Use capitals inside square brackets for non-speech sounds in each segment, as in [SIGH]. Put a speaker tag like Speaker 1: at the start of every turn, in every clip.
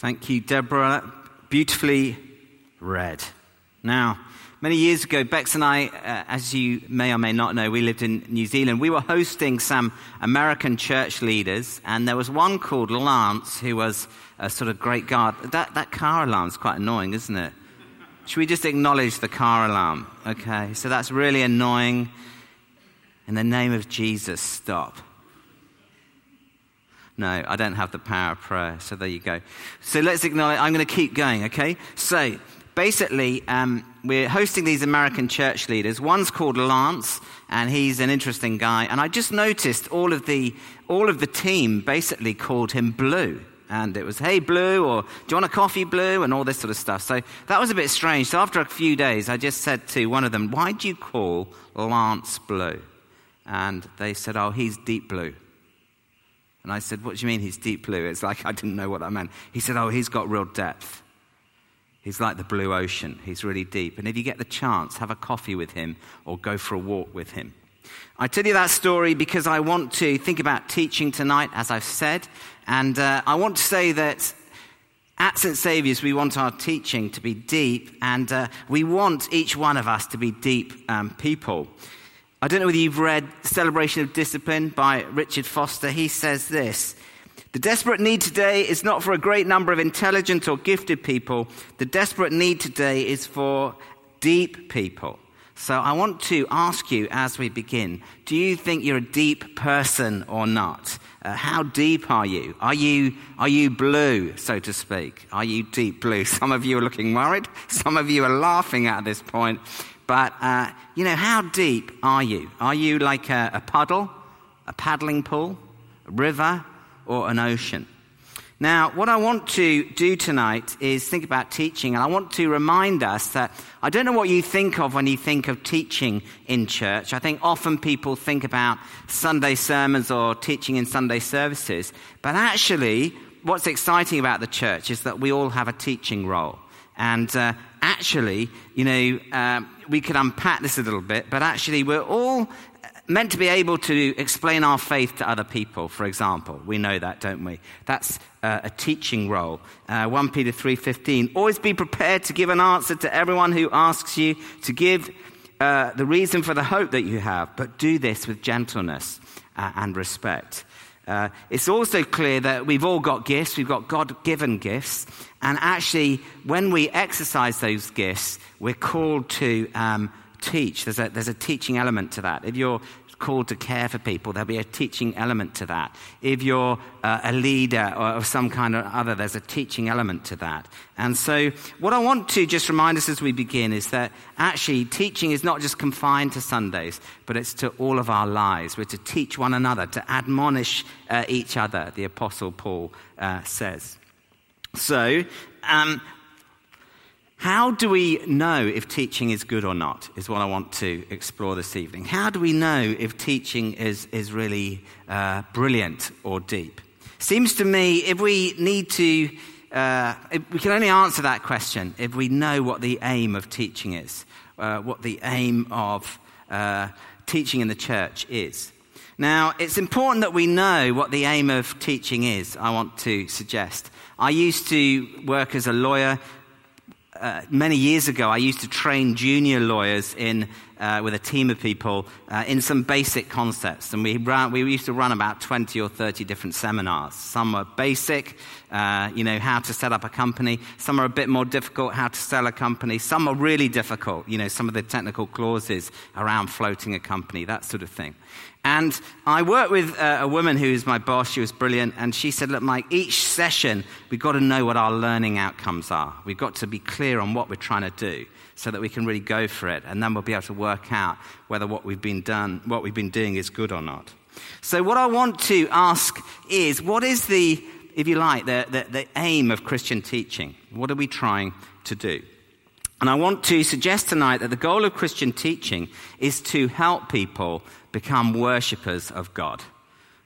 Speaker 1: Thank you, Deborah. Beautifully read. Now, many years ago, Bex and I, uh, as you may or may not know, we lived in New Zealand. We were hosting some American church leaders, and there was one called Lance who was a sort of great guard. That, that car alarm's quite annoying, isn't it? Should we just acknowledge the car alarm? Okay, so that's really annoying. In the name of Jesus, stop. No, I don't have the power of prayer. So there you go. So let's acknowledge, I'm going to keep going, okay? So basically, um, we're hosting these American church leaders. One's called Lance, and he's an interesting guy. And I just noticed all of the, all of the team basically called him Blue. And it was, hey, Blue, or do you want a coffee, Blue, and all this sort of stuff. So that was a bit strange. So after a few days, I just said to one of them, why do you call Lance Blue? And they said, oh, he's deep blue. And I said, What do you mean he's deep blue? It's like I didn't know what that meant. He said, Oh, he's got real depth. He's like the blue ocean. He's really deep. And if you get the chance, have a coffee with him or go for a walk with him. I tell you that story because I want to think about teaching tonight, as I've said. And uh, I want to say that at St. Saviour's, we want our teaching to be deep, and uh, we want each one of us to be deep um, people. I don't know whether you've read Celebration of Discipline by Richard Foster. He says this The desperate need today is not for a great number of intelligent or gifted people, the desperate need today is for deep people. So I want to ask you as we begin do you think you're a deep person or not? Uh, how deep are you? Are you are you blue, so to speak? Are you deep blue? [LAUGHS] Some of you are looking worried. Some of you are laughing at this point. But, uh, you know, how deep are you? Are you like a, a puddle, a paddling pool, a river, or an ocean? Now, what I want to do tonight is think about teaching, and I want to remind us that I don't know what you think of when you think of teaching in church. I think often people think about Sunday sermons or teaching in Sunday services, but actually, what's exciting about the church is that we all have a teaching role. And uh, actually, you know, um, we could unpack this a little bit, but actually, we're all meant to be able to explain our faith to other people, for example. We know that, don't we? That's uh, a teaching role. Uh, 1 Peter 3.15, always be prepared to give an answer to everyone who asks you to give uh, the reason for the hope that you have, but do this with gentleness uh, and respect. Uh, it's also clear that we've all got gifts, we've got God given gifts, and actually, when we exercise those gifts, we're called to um, teach. There's a, there's a teaching element to that. If you're called to care for people, there'll be a teaching element to that. If you're uh, a leader or of some kind or other, there's a teaching element to that. And so, what I want to just remind us as we begin is that actually teaching is not just confined to Sundays, but it's to all of our lives. We're to teach one another, to admonish uh, each other, the Apostle Paul uh, says. So, um, how do we know if teaching is good or not, is what I want to explore this evening. How do we know if teaching is, is really uh, brilliant or deep? Seems to me if we need to, uh, we can only answer that question if we know what the aim of teaching is, uh, what the aim of uh, teaching in the church is. Now, it's important that we know what the aim of teaching is, I want to suggest. I used to work as a lawyer uh, many years ago, I used to train junior lawyers in, uh, with a team of people uh, in some basic concepts. And we, ran, we used to run about 20 or 30 different seminars. Some were basic, uh, you know, how to set up a company. Some are a bit more difficult, how to sell a company. Some are really difficult, you know, some of the technical clauses around floating a company, that sort of thing. And I worked with uh, a woman who was my boss. She was brilliant. And she said, Look, Mike, each session, we've got to know what our learning outcomes are. We've got to be clear on what we're trying to do so that we can really go for it. And then we'll be able to work out whether what we've been, done, what we've been doing is good or not. So, what I want to ask is what is the, if you like, the, the, the aim of Christian teaching? What are we trying to do? And I want to suggest tonight that the goal of Christian teaching is to help people become worshippers of God.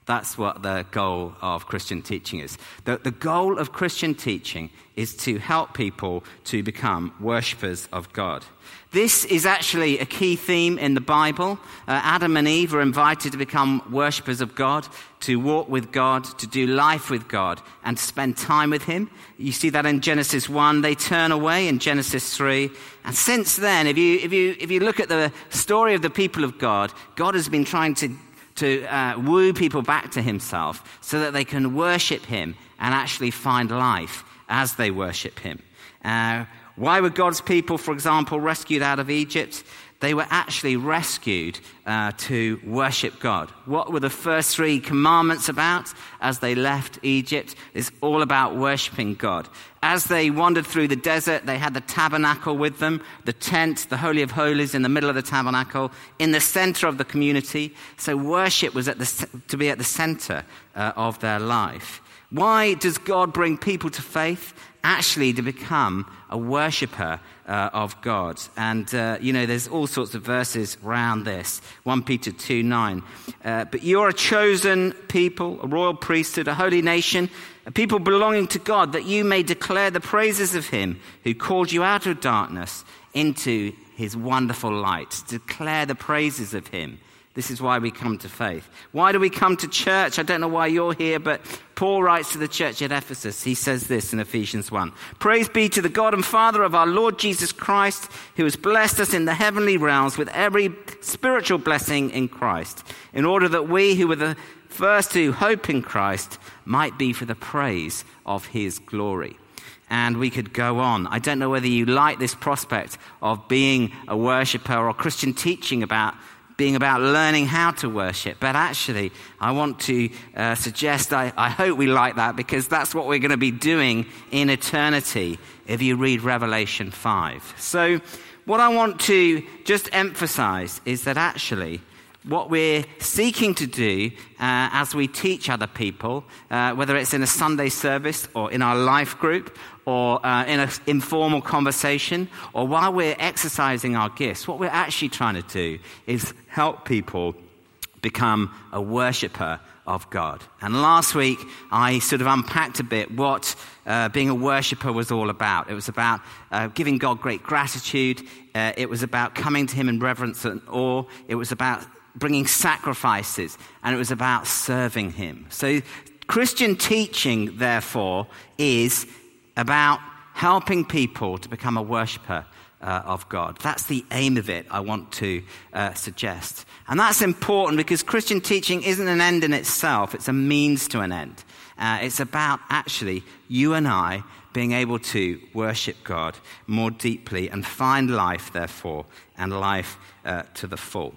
Speaker 1: That's what the goal of Christian teaching is. The, the goal of Christian teaching is to help people to become worshippers of God. This is actually a key theme in the Bible. Uh, Adam and Eve are invited to become worshippers of God, to walk with God, to do life with God, and to spend time with Him. You see that in Genesis 1. They turn away in Genesis 3. And since then, if you, if you, if you look at the story of the people of God, God has been trying to to uh, woo people back to himself so that they can worship him and actually find life as they worship him. Uh, why were God's people, for example, rescued out of Egypt? They were actually rescued uh, to worship God. What were the first three commandments about as they left Egypt? It's all about worshiping God. As they wandered through the desert, they had the tabernacle with them, the tent, the Holy of Holies in the middle of the tabernacle, in the center of the community. So worship was the, to be at the center uh, of their life. Why does God bring people to faith? Actually, to become a worshiper uh, of God. And, uh, you know, there's all sorts of verses around this. 1 Peter 2 9. Uh, but you're a chosen people, a royal priesthood, a holy nation, a people belonging to God, that you may declare the praises of him who called you out of darkness into his wonderful light. Declare the praises of him this is why we come to faith. Why do we come to church? I don't know why you're here, but Paul writes to the church at Ephesus. He says this in Ephesians 1 Praise be to the God and Father of our Lord Jesus Christ, who has blessed us in the heavenly realms with every spiritual blessing in Christ, in order that we who were the first to hope in Christ might be for the praise of his glory and we could go on. I don't know whether you like this prospect of being a worshiper or Christian teaching about being about learning how to worship. But actually, I want to uh, suggest, I, I hope we like that because that's what we're going to be doing in eternity if you read Revelation 5. So, what I want to just emphasize is that actually, what we're seeking to do uh, as we teach other people, uh, whether it's in a Sunday service or in our life group or uh, in an informal conversation or while we're exercising our gifts, what we're actually trying to do is help people become a worshiper of God. And last week, I sort of unpacked a bit what uh, being a worshiper was all about. It was about uh, giving God great gratitude, uh, it was about coming to Him in reverence and awe, it was about bringing sacrifices, and it was about serving Him. So, Christian teaching, therefore, is about helping people to become a worshiper uh, of God. That's the aim of it, I want to uh, suggest. And that's important because Christian teaching isn't an end in itself, it's a means to an end. Uh, it's about actually you and I being able to worship God more deeply and find life, therefore, and life uh, to the full.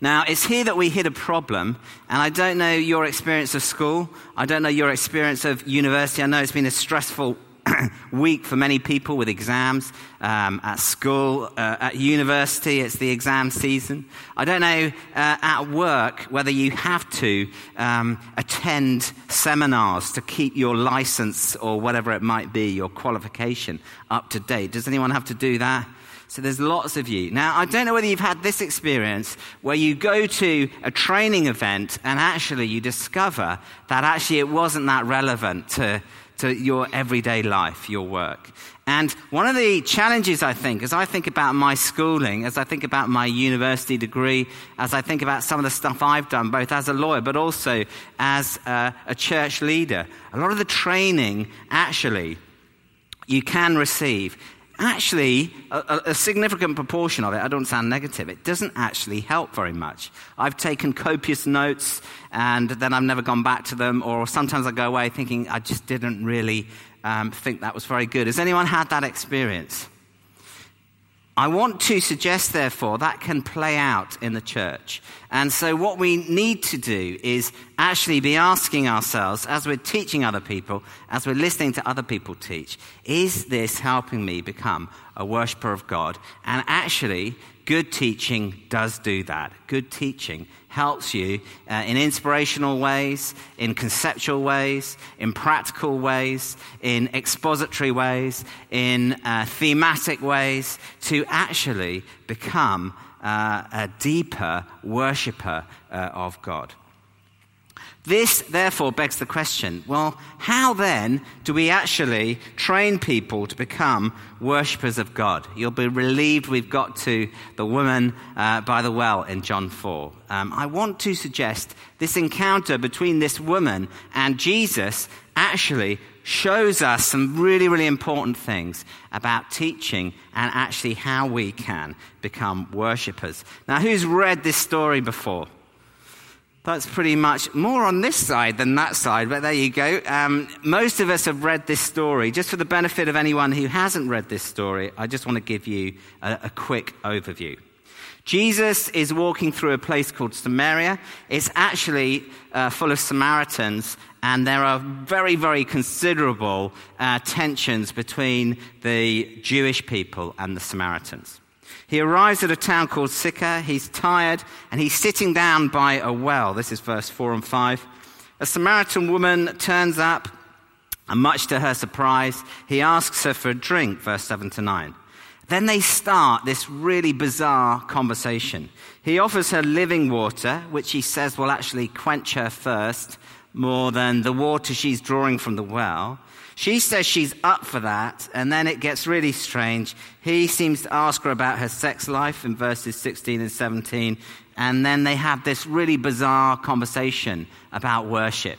Speaker 1: Now, it's here that we hit a problem, and I don't know your experience of school. I don't know your experience of university. I know it's been a stressful [CLEARS THROAT] week for many people with exams um, at school, uh, at university, it's the exam season. I don't know uh, at work whether you have to um, attend seminars to keep your license or whatever it might be, your qualification, up to date. Does anyone have to do that? So there's lots of you. Now, I don't know whether you've had this experience where you go to a training event and actually you discover that actually it wasn't that relevant to, to your everyday life, your work. And one of the challenges, I think, as I think about my schooling, as I think about my university degree, as I think about some of the stuff I've done, both as a lawyer but also as a, a church leader, a lot of the training actually you can receive actually, a, a, significant proportion of it, I don't sound negative, it doesn't actually help very much. I've taken copious notes and then I've never gone back to them, or sometimes I go away thinking I just didn't really um, think that was very good. Has anyone had that experience? I want to suggest, therefore, that can play out in the church. And so, what we need to do is actually be asking ourselves, as we're teaching other people, as we're listening to other people teach, is this helping me become a worshiper of God? And actually, good teaching does do that. Good teaching helps you uh, in inspirational ways, in conceptual ways, in practical ways, in expository ways, in uh, thematic ways to actually become uh, a deeper worshiper uh, of God. This, therefore, begs the question well, how then do we actually train people to become worshippers of God? You'll be relieved we've got to the woman uh, by the well in John 4. Um, I want to suggest this encounter between this woman and Jesus actually shows us some really, really important things about teaching and actually how we can become worshippers. Now, who's read this story before? That's pretty much more on this side than that side, but there you go. Um, most of us have read this story. Just for the benefit of anyone who hasn't read this story, I just want to give you a, a quick overview. Jesus is walking through a place called Samaria. It's actually uh, full of Samaritans, and there are very, very considerable uh, tensions between the Jewish people and the Samaritans. He arrives at a town called Sychar. He's tired and he's sitting down by a well. This is verse 4 and 5. A Samaritan woman turns up, and much to her surprise, he asks her for a drink, verse 7 to 9. Then they start this really bizarre conversation. He offers her living water, which he says will actually quench her thirst more than the water she's drawing from the well. She says she's up for that, and then it gets really strange. He seems to ask her about her sex life in verses 16 and 17, and then they have this really bizarre conversation about worship.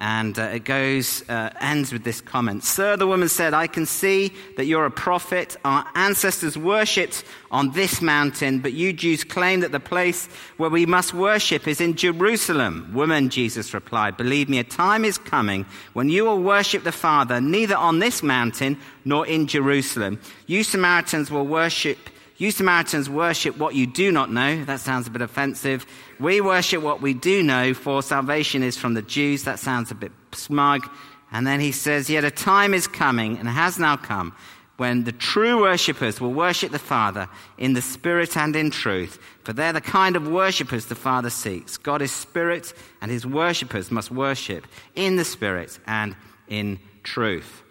Speaker 1: And uh, it goes, uh, ends with this comment. Sir, the woman said, I can see that you're a prophet. Our ancestors worshipped on this mountain, but you Jews claim that the place where we must worship is in Jerusalem. Woman, Jesus replied, believe me, a time is coming when you will worship the Father neither on this mountain nor in Jerusalem. You Samaritans will worship you Samaritans worship what you do not know. That sounds a bit offensive. We worship what we do know, for salvation is from the Jews. That sounds a bit smug. And then he says, Yet a time is coming, and has now come, when the true worshippers will worship the Father in the Spirit and in truth, for they're the kind of worshippers the Father seeks. God is Spirit, and his worshippers must worship in the Spirit and in truth.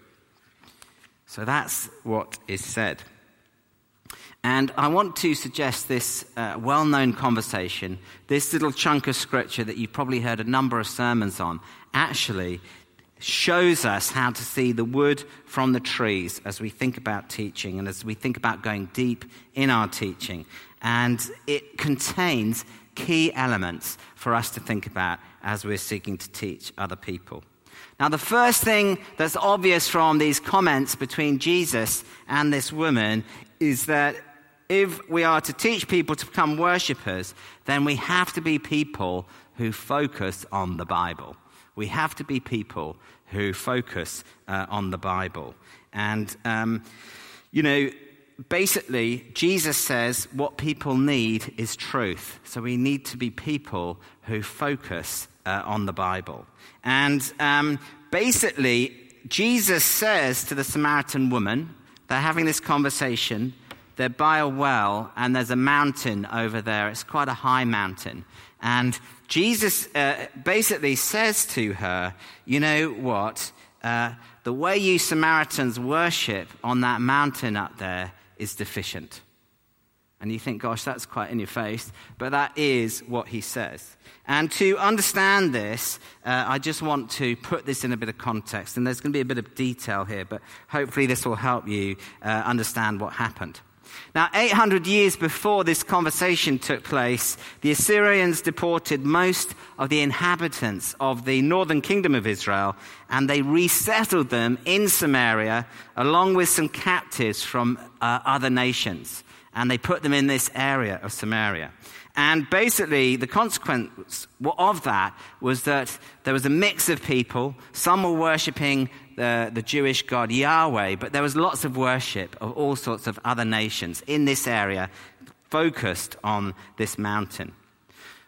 Speaker 1: So that's what is said. And I want to suggest this uh, well known conversation, this little chunk of scripture that you've probably heard a number of sermons on, actually shows us how to see the wood from the trees as we think about teaching and as we think about going deep in our teaching. And it contains key elements for us to think about as we're seeking to teach other people. Now, the first thing that's obvious from these comments between Jesus and this woman is that if we are to teach people to become worshippers, then we have to be people who focus on the Bible. We have to be people who focus uh, on the Bible. And, um, you know, basically, Jesus says what people need is truth. So we need to be people who focus uh, on the Bible. And um, basically, Jesus says to the Samaritan woman, they're having this conversation. They're by a well, and there's a mountain over there. It's quite a high mountain. And Jesus uh, basically says to her, You know what? Uh, the way you Samaritans worship on that mountain up there is deficient. And you think, gosh, that's quite in your face. But that is what he says. And to understand this, uh, I just want to put this in a bit of context. And there's going to be a bit of detail here, but hopefully this will help you uh, understand what happened. Now, 800 years before this conversation took place, the Assyrians deported most of the inhabitants of the northern kingdom of Israel and they resettled them in Samaria along with some captives from uh, other nations. And they put them in this area of Samaria. And basically, the consequence of that was that there was a mix of people. Some were worshipping the, the Jewish God Yahweh, but there was lots of worship of all sorts of other nations in this area focused on this mountain.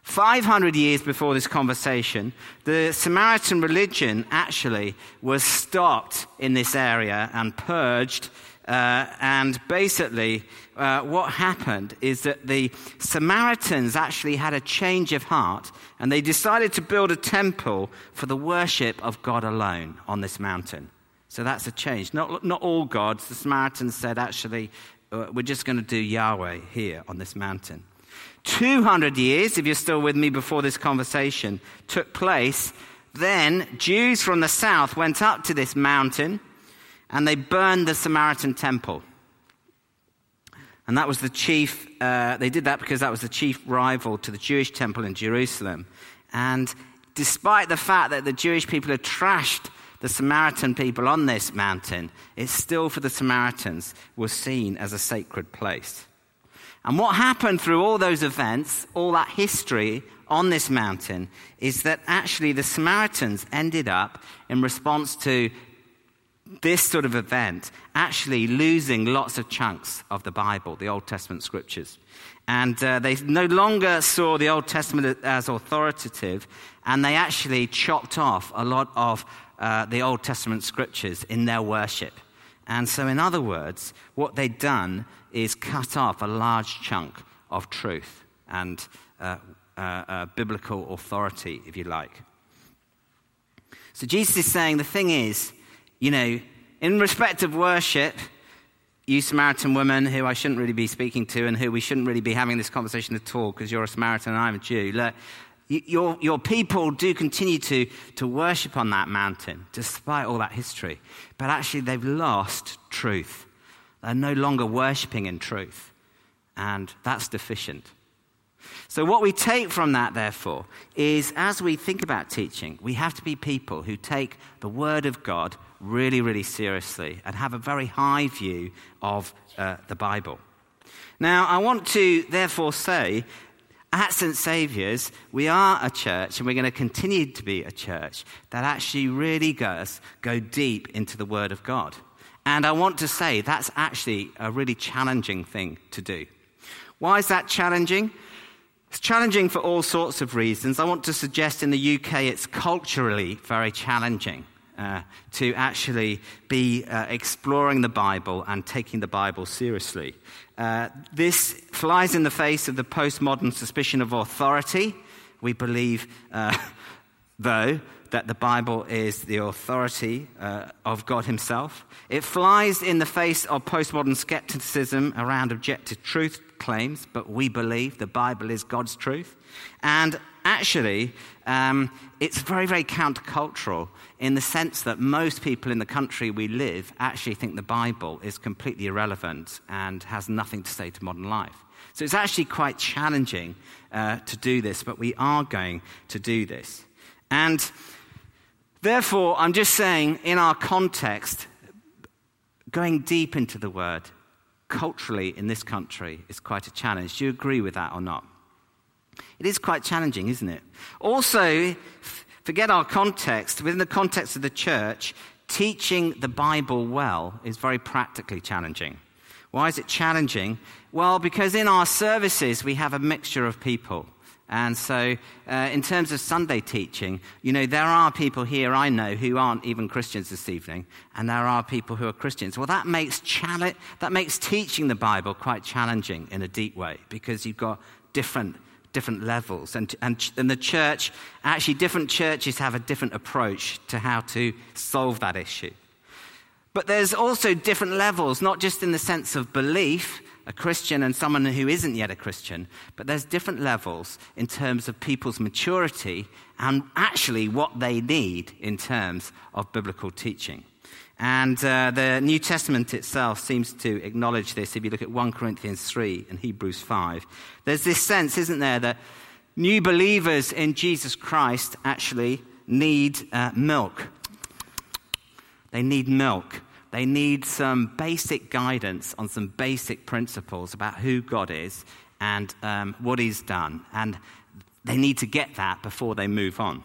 Speaker 1: 500 years before this conversation, the Samaritan religion actually was stopped in this area and purged uh, and basically, uh, what happened is that the Samaritans actually had a change of heart and they decided to build a temple for the worship of God alone on this mountain. So that's a change. Not, not all gods. The Samaritans said, actually, uh, we're just going to do Yahweh here on this mountain. 200 years, if you're still with me before this conversation took place, then Jews from the south went up to this mountain and they burned the Samaritan temple. And that was the chief, uh, they did that because that was the chief rival to the Jewish temple in Jerusalem. And despite the fact that the Jewish people had trashed the Samaritan people on this mountain, it still for the Samaritans was seen as a sacred place. And what happened through all those events, all that history on this mountain, is that actually the Samaritans ended up, in response to this sort of event, actually losing lots of chunks of the Bible, the Old Testament scriptures. And uh, they no longer saw the Old Testament as authoritative, and they actually chopped off a lot of uh, the Old Testament scriptures in their worship. And so, in other words, what they'd done is cut off a large chunk of truth and uh, uh, uh, biblical authority, if you like. So, Jesus is saying the thing is, you know, in respect of worship, you Samaritan woman who I shouldn't really be speaking to and who we shouldn't really be having this conversation at all because you're a Samaritan and I'm a Jew. Look, your, your people do continue to, to worship on that mountain despite all that history. But actually, they've lost truth. They're no longer worshipping in truth. And that's deficient. So, what we take from that, therefore, is as we think about teaching, we have to be people who take the Word of God really, really seriously and have a very high view of uh, the Bible. Now, I want to therefore say at St. Saviour's, we are a church, and we're going to continue to be a church that actually really goes go deep into the Word of God. And I want to say that's actually a really challenging thing to do. Why is that challenging? It's challenging for all sorts of reasons. I want to suggest in the UK it's culturally very challenging. Uh, to actually be uh, exploring the Bible and taking the Bible seriously. Uh, this flies in the face of the postmodern suspicion of authority. We believe, uh, [LAUGHS] though, that the Bible is the authority uh, of God Himself. It flies in the face of postmodern skepticism around objective truth claims, but we believe the Bible is God's truth. And actually, um, it's very, very countercultural in the sense that most people in the country we live actually think the Bible is completely irrelevant and has nothing to say to modern life. So it's actually quite challenging uh, to do this, but we are going to do this. And therefore, I'm just saying, in our context, going deep into the word culturally in this country is quite a challenge. Do you agree with that or not? It is quite challenging, isn't it? Also, forget our context. Within the context of the church, teaching the Bible well is very practically challenging. Why is it challenging? Well, because in our services, we have a mixture of people. And so, uh, in terms of Sunday teaching, you know, there are people here I know who aren't even Christians this evening, and there are people who are Christians. Well, that makes, chal- that makes teaching the Bible quite challenging in a deep way because you've got different different levels. And, and, and the church, actually, different churches have a different approach to how to solve that issue. But there's also different levels, not just in the sense of belief, a Christian and someone who isn't yet a Christian, but there's different levels in terms of people's maturity and actually what they need in terms of biblical teaching. And uh, the New Testament itself seems to acknowledge this if you look at 1 Corinthians 3 and Hebrews 5. There's this sense, isn't there, that new believers in Jesus Christ actually need uh, milk. They need milk. They need some basic guidance on some basic principles about who God is and um, what He's done. And they need to get that before they move on.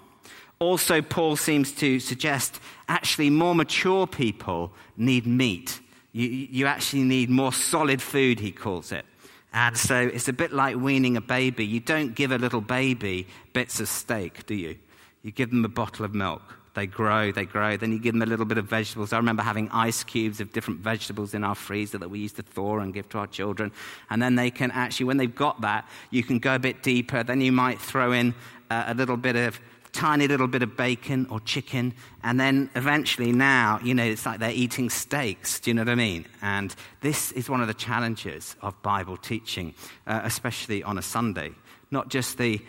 Speaker 1: Also, Paul seems to suggest actually more mature people need meat. You, you actually need more solid food, he calls it. And so it's a bit like weaning a baby. You don't give a little baby bits of steak, do you? You give them a bottle of milk. They grow, they grow. Then you give them a little bit of vegetables. I remember having ice cubes of different vegetables in our freezer that we used to thaw and give to our children. And then they can actually, when they've got that, you can go a bit deeper. Then you might throw in uh, a little bit of tiny little bit of bacon or chicken, and then eventually now, you know, it's like they're eating steaks. Do you know what I mean? And this is one of the challenges of Bible teaching, uh, especially on a Sunday. Not just the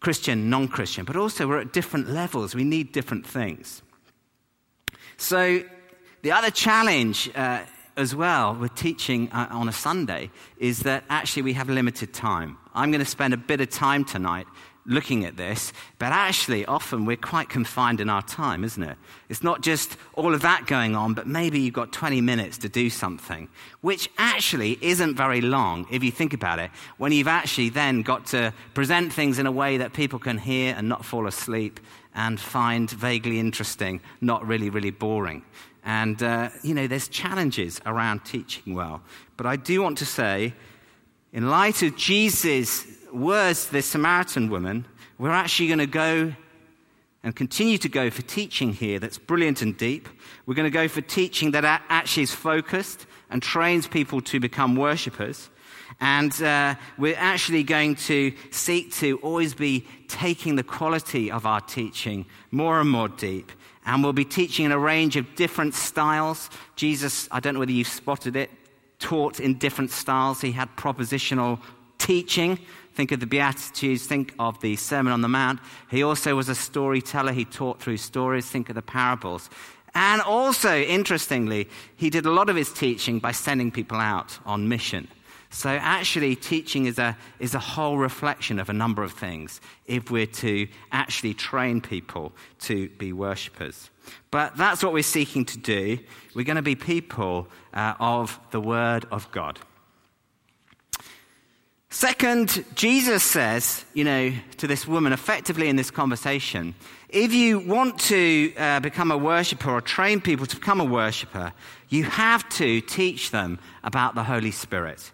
Speaker 1: Christian, non Christian, but also we're at different levels. We need different things. So, the other challenge uh, as well with teaching uh, on a Sunday is that actually we have limited time. I'm going to spend a bit of time tonight looking at this, but actually, often we're quite confined in our time, isn't it? It's not just all of that going on, but maybe you've got 20 minutes to do something, which actually isn't very long if you think about it, when you've actually then got to present things in a way that people can hear and not fall asleep and find vaguely interesting, not really, really boring. And, uh, you know, there's challenges around teaching well. But I do want to say, in light of Jesus' words to the Samaritan woman, we're actually going to go and continue to go for teaching here that's brilliant and deep. We're going to go for teaching that actually is focused and trains people to become worshippers. And uh, we're actually going to seek to always be taking the quality of our teaching more and more deep and we'll be teaching in a range of different styles. Jesus, I don't know whether you've spotted it, taught in different styles. He had propositional teaching. Think of the Beatitudes, think of the Sermon on the Mount. He also was a storyteller. He taught through stories. Think of the parables. And also, interestingly, he did a lot of his teaching by sending people out on mission. So, actually, teaching is a, is a whole reflection of a number of things if we're to actually train people to be worshippers. But that's what we're seeking to do. We're going to be people uh, of the Word of God. Second, Jesus says, you know, to this woman effectively in this conversation, if you want to uh, become a worshiper or train people to become a worshiper, you have to teach them about the Holy Spirit.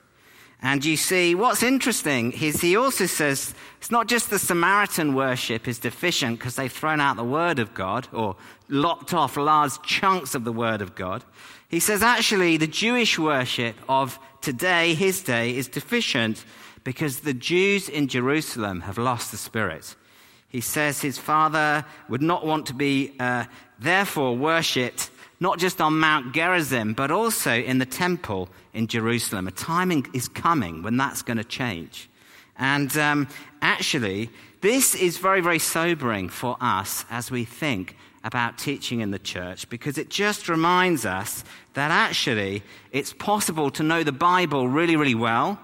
Speaker 1: And you see, what's interesting is he also says it's not just the Samaritan worship is deficient because they've thrown out the Word of God or locked off large chunks of the Word of God. He says actually the Jewish worship of today, his day, is deficient because the Jews in Jerusalem have lost the Spirit. He says his father would not want to be, uh, therefore, worshipped not just on Mount Gerizim, but also in the temple in Jerusalem. A timing is coming when that's going to change. And um, actually, this is very, very sobering for us as we think about teaching in the church because it just reminds us that actually it's possible to know the Bible really, really well,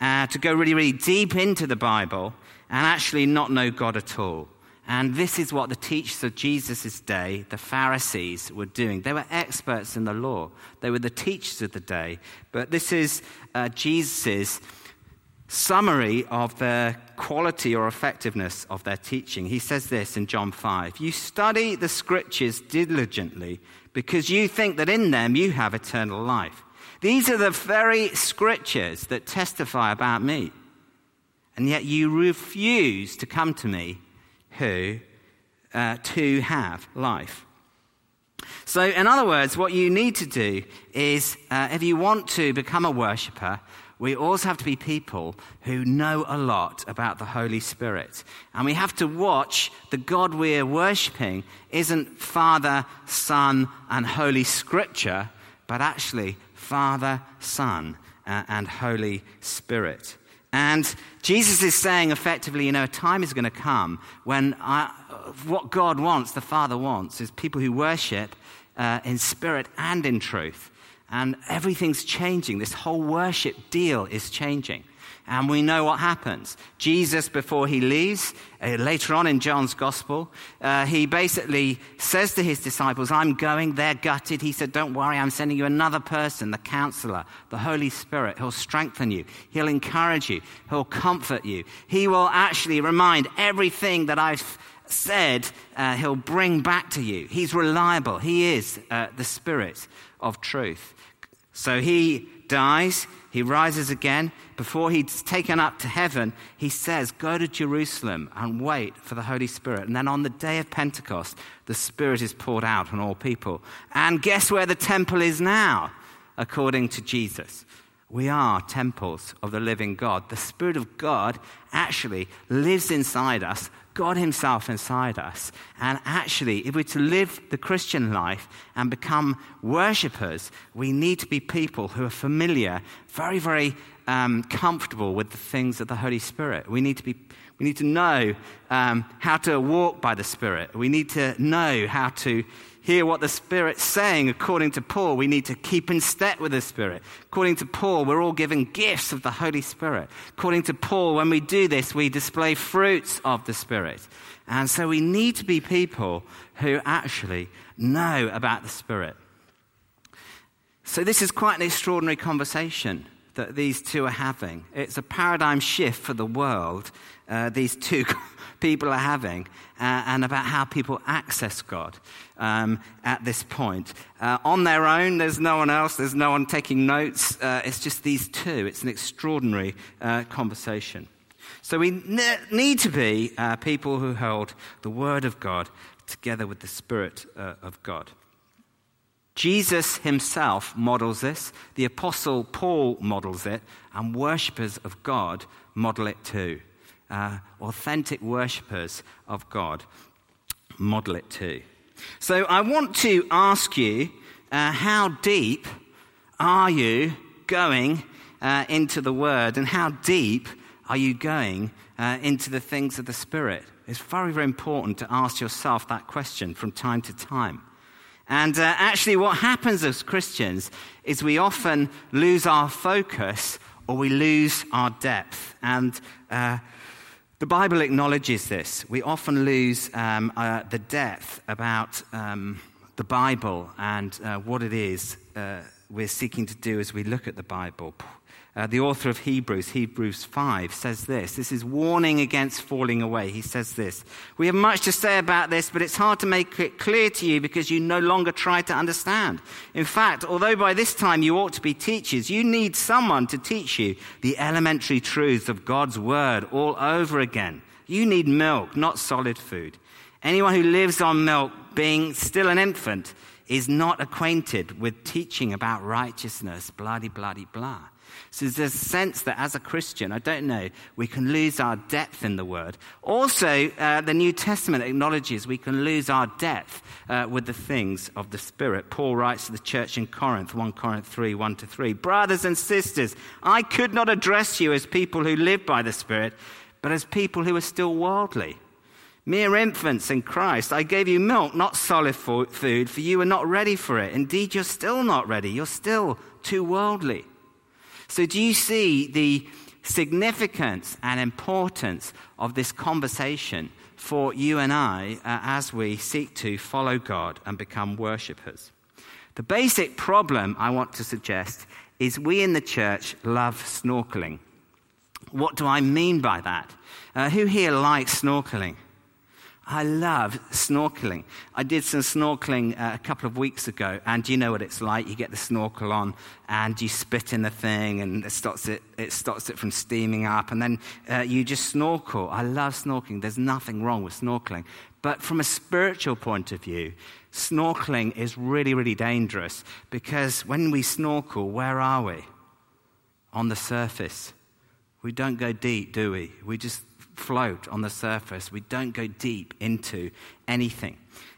Speaker 1: uh, to go really, really deep into the Bible, and actually not know God at all. And this is what the teachers of Jesus' day, the Pharisees, were doing. They were experts in the law, they were the teachers of the day. But this is uh, Jesus' summary of the quality or effectiveness of their teaching. He says this in John 5 You study the scriptures diligently because you think that in them you have eternal life. These are the very scriptures that testify about me. And yet you refuse to come to me who uh, to have life. So, in other words, what you need to do is, uh, if you want to become a worshiper, we also have to be people who know a lot about the Holy Spirit. And we have to watch the God we're worshipping isn't Father, Son, and Holy Scripture, but actually Father, Son, uh, and Holy Spirit. And Jesus is saying effectively, you know, a time is going to come when I, what God wants, the Father wants, is people who worship uh, in spirit and in truth. And everything's changing. This whole worship deal is changing. And we know what happens. Jesus, before he leaves, uh, later on in John's gospel, uh, he basically says to his disciples, I'm going, they're gutted. He said, Don't worry, I'm sending you another person, the counselor, the Holy Spirit. He'll strengthen you, he'll encourage you, he'll comfort you. He will actually remind everything that I've said, uh, he'll bring back to you. He's reliable, he is uh, the Spirit of truth. So he dies, he rises again. Before he's taken up to heaven, he says, Go to Jerusalem and wait for the Holy Spirit. And then on the day of Pentecost, the Spirit is poured out on all people. And guess where the temple is now, according to Jesus? We are temples of the living God. The Spirit of God actually lives inside us, God Himself inside us. And actually, if we're to live the Christian life and become worshippers, we need to be people who are familiar, very, very um, comfortable with the things of the Holy Spirit. We need to be we need to know um, how to walk by the Spirit. We need to know how to hear what the Spirit's saying. According to Paul, we need to keep in step with the Spirit. According to Paul, we're all given gifts of the Holy Spirit. According to Paul, when we do this, we display fruits of the Spirit. And so we need to be people who actually know about the Spirit. So this is quite an extraordinary conversation that these two are having. It's a paradigm shift for the world, uh, these two [LAUGHS] people are having, uh, and about how people access God um, at this point. Uh, on their own, there's no one else, there's no one taking notes. Uh, it's just these two. It's an extraordinary uh, conversation. So we ne- need to be uh, people who hold the Word of God together with the Spirit of God. Jesus himself models this, the Apostle Paul models it, and worshippers of God model it too. Uh, authentic worshippers of God model it too. So I want to ask you uh, how deep are you going uh, into the Word, and how deep are you going uh, into the things of the Spirit? It's very, very important to ask yourself that question from time to time. And uh, actually, what happens as Christians is we often lose our focus or we lose our depth. And uh, the Bible acknowledges this. We often lose um, uh, the depth about um, the Bible and uh, what it is uh, we're seeking to do as we look at the Bible. Uh, the author of Hebrews, Hebrews 5, says this. This is warning against falling away. He says this. We have much to say about this, but it's hard to make it clear to you because you no longer try to understand. In fact, although by this time you ought to be teachers, you need someone to teach you the elementary truths of God's word all over again. You need milk, not solid food. Anyone who lives on milk, being still an infant, is not acquainted with teaching about righteousness, bloody, bloody, blah. So there's a sense that as a Christian, I don't know, we can lose our depth in the word. Also, uh, the New Testament acknowledges we can lose our depth uh, with the things of the Spirit. Paul writes to the church in Corinth, 1 Corinth 3, 1 to 3. Brothers and sisters, I could not address you as people who live by the Spirit, but as people who are still worldly. Mere infants in Christ. I gave you milk, not solid food, for you were not ready for it. Indeed, you're still not ready. You're still too worldly. So, do you see the significance and importance of this conversation for you and I uh, as we seek to follow God and become worshippers? The basic problem I want to suggest is we in the church love snorkeling. What do I mean by that? Uh, who here likes snorkeling? I love snorkeling. I did some snorkeling uh, a couple of weeks ago, and you know what it's like. You get the snorkel on, and you spit in the thing, and it stops it, it stops it from steaming up, and then uh, you just snorkel. I love snorkeling. There's nothing wrong with snorkeling. But from a spiritual point of view, snorkeling is really, really dangerous because when we snorkel, where are we? On the surface. We don't go deep, do we? We just float on the surface. We don't go deep into anything.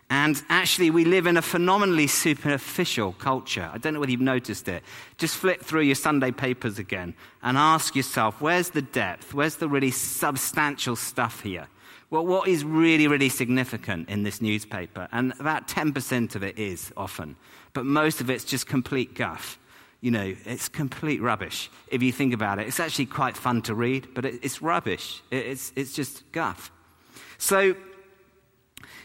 Speaker 1: And actually, we live in a phenomenally superficial culture. I don't know whether you've noticed it. Just flip through your Sunday papers again and ask yourself where's the depth? Where's the really substantial stuff here? Well, what is really, really significant in this newspaper? And about 10% of it is often, but most of it's just complete guff you know, it's complete rubbish if you think about it. It's actually quite fun to read, but it's rubbish. It's, it's just guff. So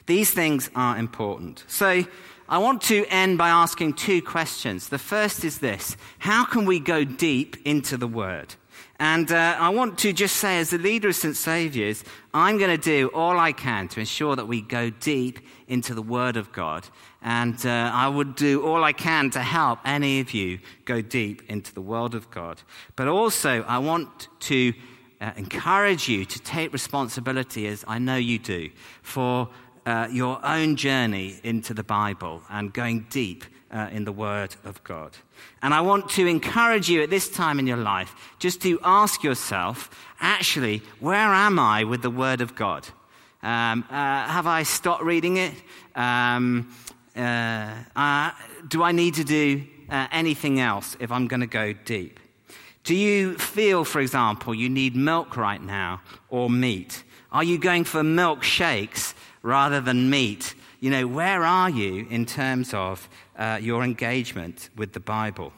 Speaker 1: these things are important. So I want to end by asking two questions. The first is this How can we go deep into the Word? And uh, I want to just say, as the leader of St. Saviour's, I'm going to do all I can to ensure that we go deep into the Word of God. And uh, I would do all I can to help any of you go deep into the Word of God. But also, I want to uh, encourage you to take responsibility, as I know you do, for uh, your own journey into the Bible and going deep uh, in the Word of God. And I want to encourage you at this time in your life just to ask yourself actually, where am I with the Word of God? Um, uh, have I stopped reading it? Um, uh, uh, do I need to do uh, anything else if I'm going to go deep? Do you feel, for example, you need milk right now or meat? Are you going for milkshakes rather than meat? You know, where are you in terms of uh, your engagement with the Bible?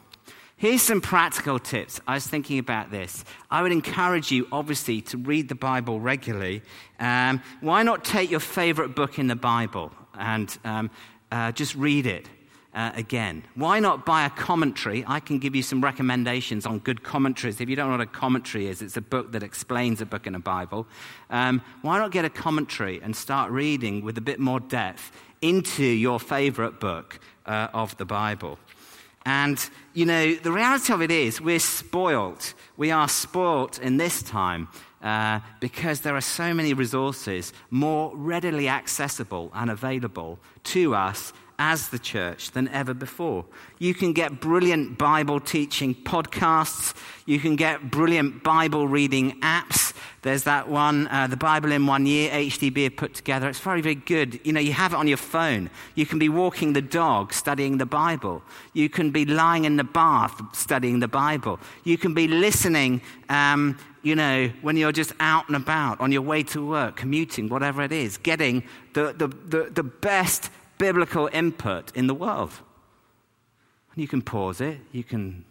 Speaker 1: Here's some practical tips. I was thinking about this. I would encourage you, obviously, to read the Bible regularly. Um, why not take your favorite book in the Bible and um, uh, just read it? Uh, again. Why not buy a commentary? I can give you some recommendations on good commentaries. If you don't know what a commentary is, it's a book that explains a book in a Bible. Um, why not get a commentary and start reading with a bit more depth into your favorite book uh, of the Bible? And, you know, the reality of it is we're spoilt. We are spoilt in this time uh, because there are so many resources more readily accessible and available to us as the church than ever before. You can get brilliant Bible teaching podcasts. You can get brilliant Bible reading apps. There's that one, uh, the Bible in one year, HTB have put together. It's very, very good. You know, you have it on your phone. You can be walking the dog, studying the Bible. You can be lying in the bath, studying the Bible. You can be listening, um, you know, when you're just out and about, on your way to work, commuting, whatever it is, getting the, the, the, the best biblical input in the world. And You can pause it, you can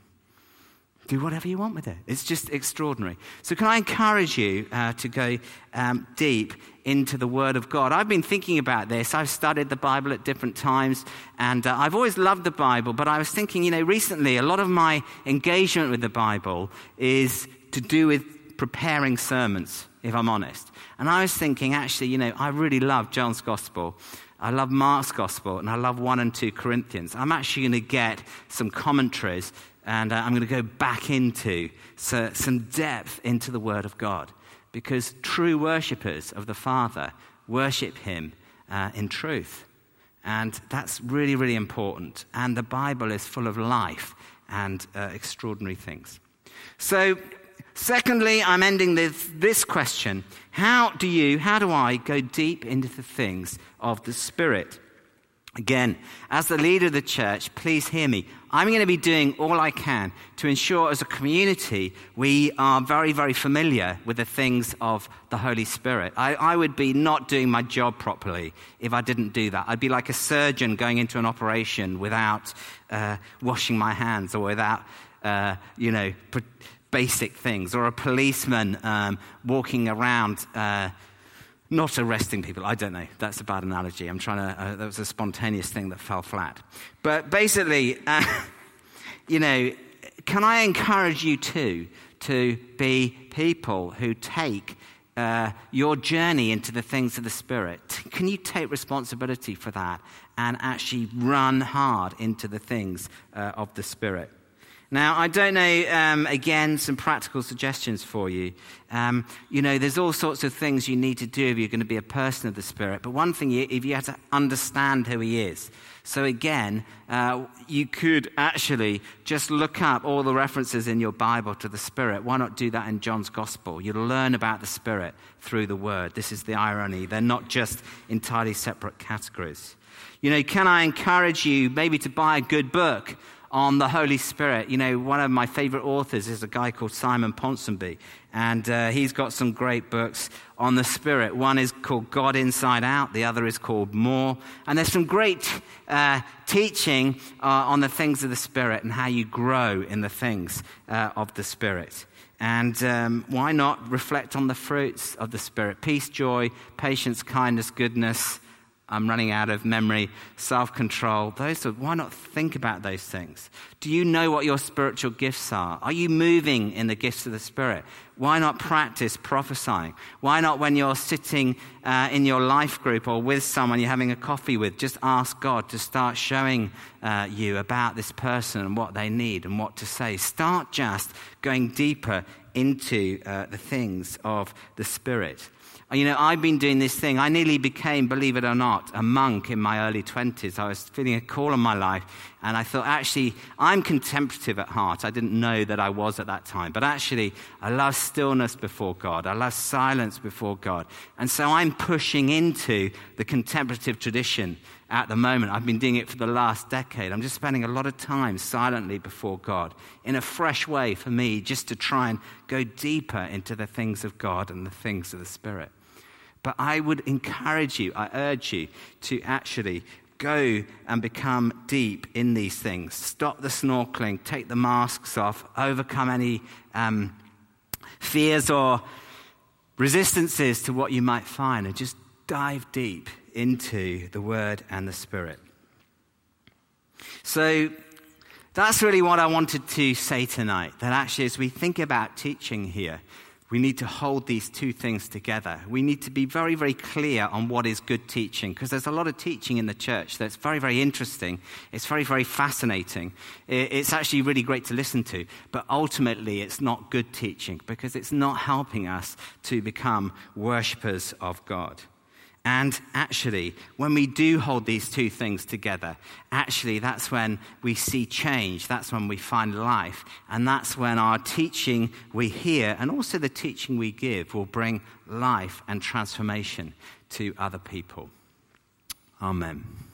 Speaker 1: do whatever you want with it. It's just extraordinary. So, can I encourage you uh, to go um, deep into the Word of God? I've been thinking about this. I've studied the Bible at different times, and uh, I've always loved the Bible, but I was thinking, you know, recently a lot of my engagement with the Bible is to do with preparing sermons, if I'm honest. And I was thinking, actually, you know, I really love John's Gospel. I love Mark's gospel and I love 1 and 2 Corinthians. I'm actually going to get some commentaries and uh, I'm going to go back into so, some depth into the Word of God because true worshippers of the Father worship Him uh, in truth. And that's really, really important. And the Bible is full of life and uh, extraordinary things. So, secondly, I'm ending this, this question How do you, how do I go deep into the things of the Spirit. Again, as the leader of the church, please hear me. I'm going to be doing all I can to ensure, as a community, we are very, very familiar with the things of the Holy Spirit. I, I, would be not doing my job properly if I didn't do that. I'd be like a surgeon going into an operation without uh, washing my hands or without, uh, you know, basic things, or a policeman um, walking around. Uh, not arresting people. I don't know. That's a bad analogy. I'm trying to, uh, that was a spontaneous thing that fell flat. But basically, uh, [LAUGHS] you know, can I encourage you too to be people who take uh, your journey into the things of the Spirit? Can you take responsibility for that and actually run hard into the things uh, of the Spirit? Now, I don't know, um, again, some practical suggestions for you. Um, you know, there's all sorts of things you need to do if you're going to be a person of the Spirit. But one thing, if you have to understand who He is. So, again, uh, you could actually just look up all the references in your Bible to the Spirit. Why not do that in John's Gospel? You'll learn about the Spirit through the Word. This is the irony. They're not just entirely separate categories. You know, can I encourage you maybe to buy a good book? On the Holy Spirit. You know, one of my favorite authors is a guy called Simon Ponsonby, and uh, he's got some great books on the Spirit. One is called God Inside Out, the other is called More. And there's some great uh, teaching uh, on the things of the Spirit and how you grow in the things uh, of the Spirit. And um, why not reflect on the fruits of the Spirit? Peace, joy, patience, kindness, goodness I'm running out of memory, self control. Those are, why not think about those things? Do you know what your spiritual gifts are? Are you moving in the gifts of the Spirit? Why not practice prophesying? Why not, when you're sitting uh, in your life group or with someone you're having a coffee with, just ask God to start showing uh, you about this person and what they need and what to say? Start just going deeper into uh, the things of the Spirit. You know, I've been doing this thing. I nearly became, believe it or not, a monk in my early 20s. I was feeling a call in my life, and I thought, actually, I'm contemplative at heart. I didn't know that I was at that time, but actually, I love stillness before God. I love silence before God. And so I'm pushing into the contemplative tradition at the moment. I've been doing it for the last decade. I'm just spending a lot of time silently before God in a fresh way for me, just to try and go deeper into the things of God and the things of the Spirit. But I would encourage you, I urge you to actually go and become deep in these things. Stop the snorkeling, take the masks off, overcome any um, fears or resistances to what you might find, and just dive deep into the Word and the Spirit. So that's really what I wanted to say tonight. That actually, as we think about teaching here, we need to hold these two things together. We need to be very, very clear on what is good teaching, because there's a lot of teaching in the church that's very, very interesting. It's very, very fascinating. It's actually really great to listen to, but ultimately it's not good teaching because it's not helping us to become worshippers of God. And actually, when we do hold these two things together, actually, that's when we see change. That's when we find life. And that's when our teaching we hear and also the teaching we give will bring life and transformation to other people. Amen.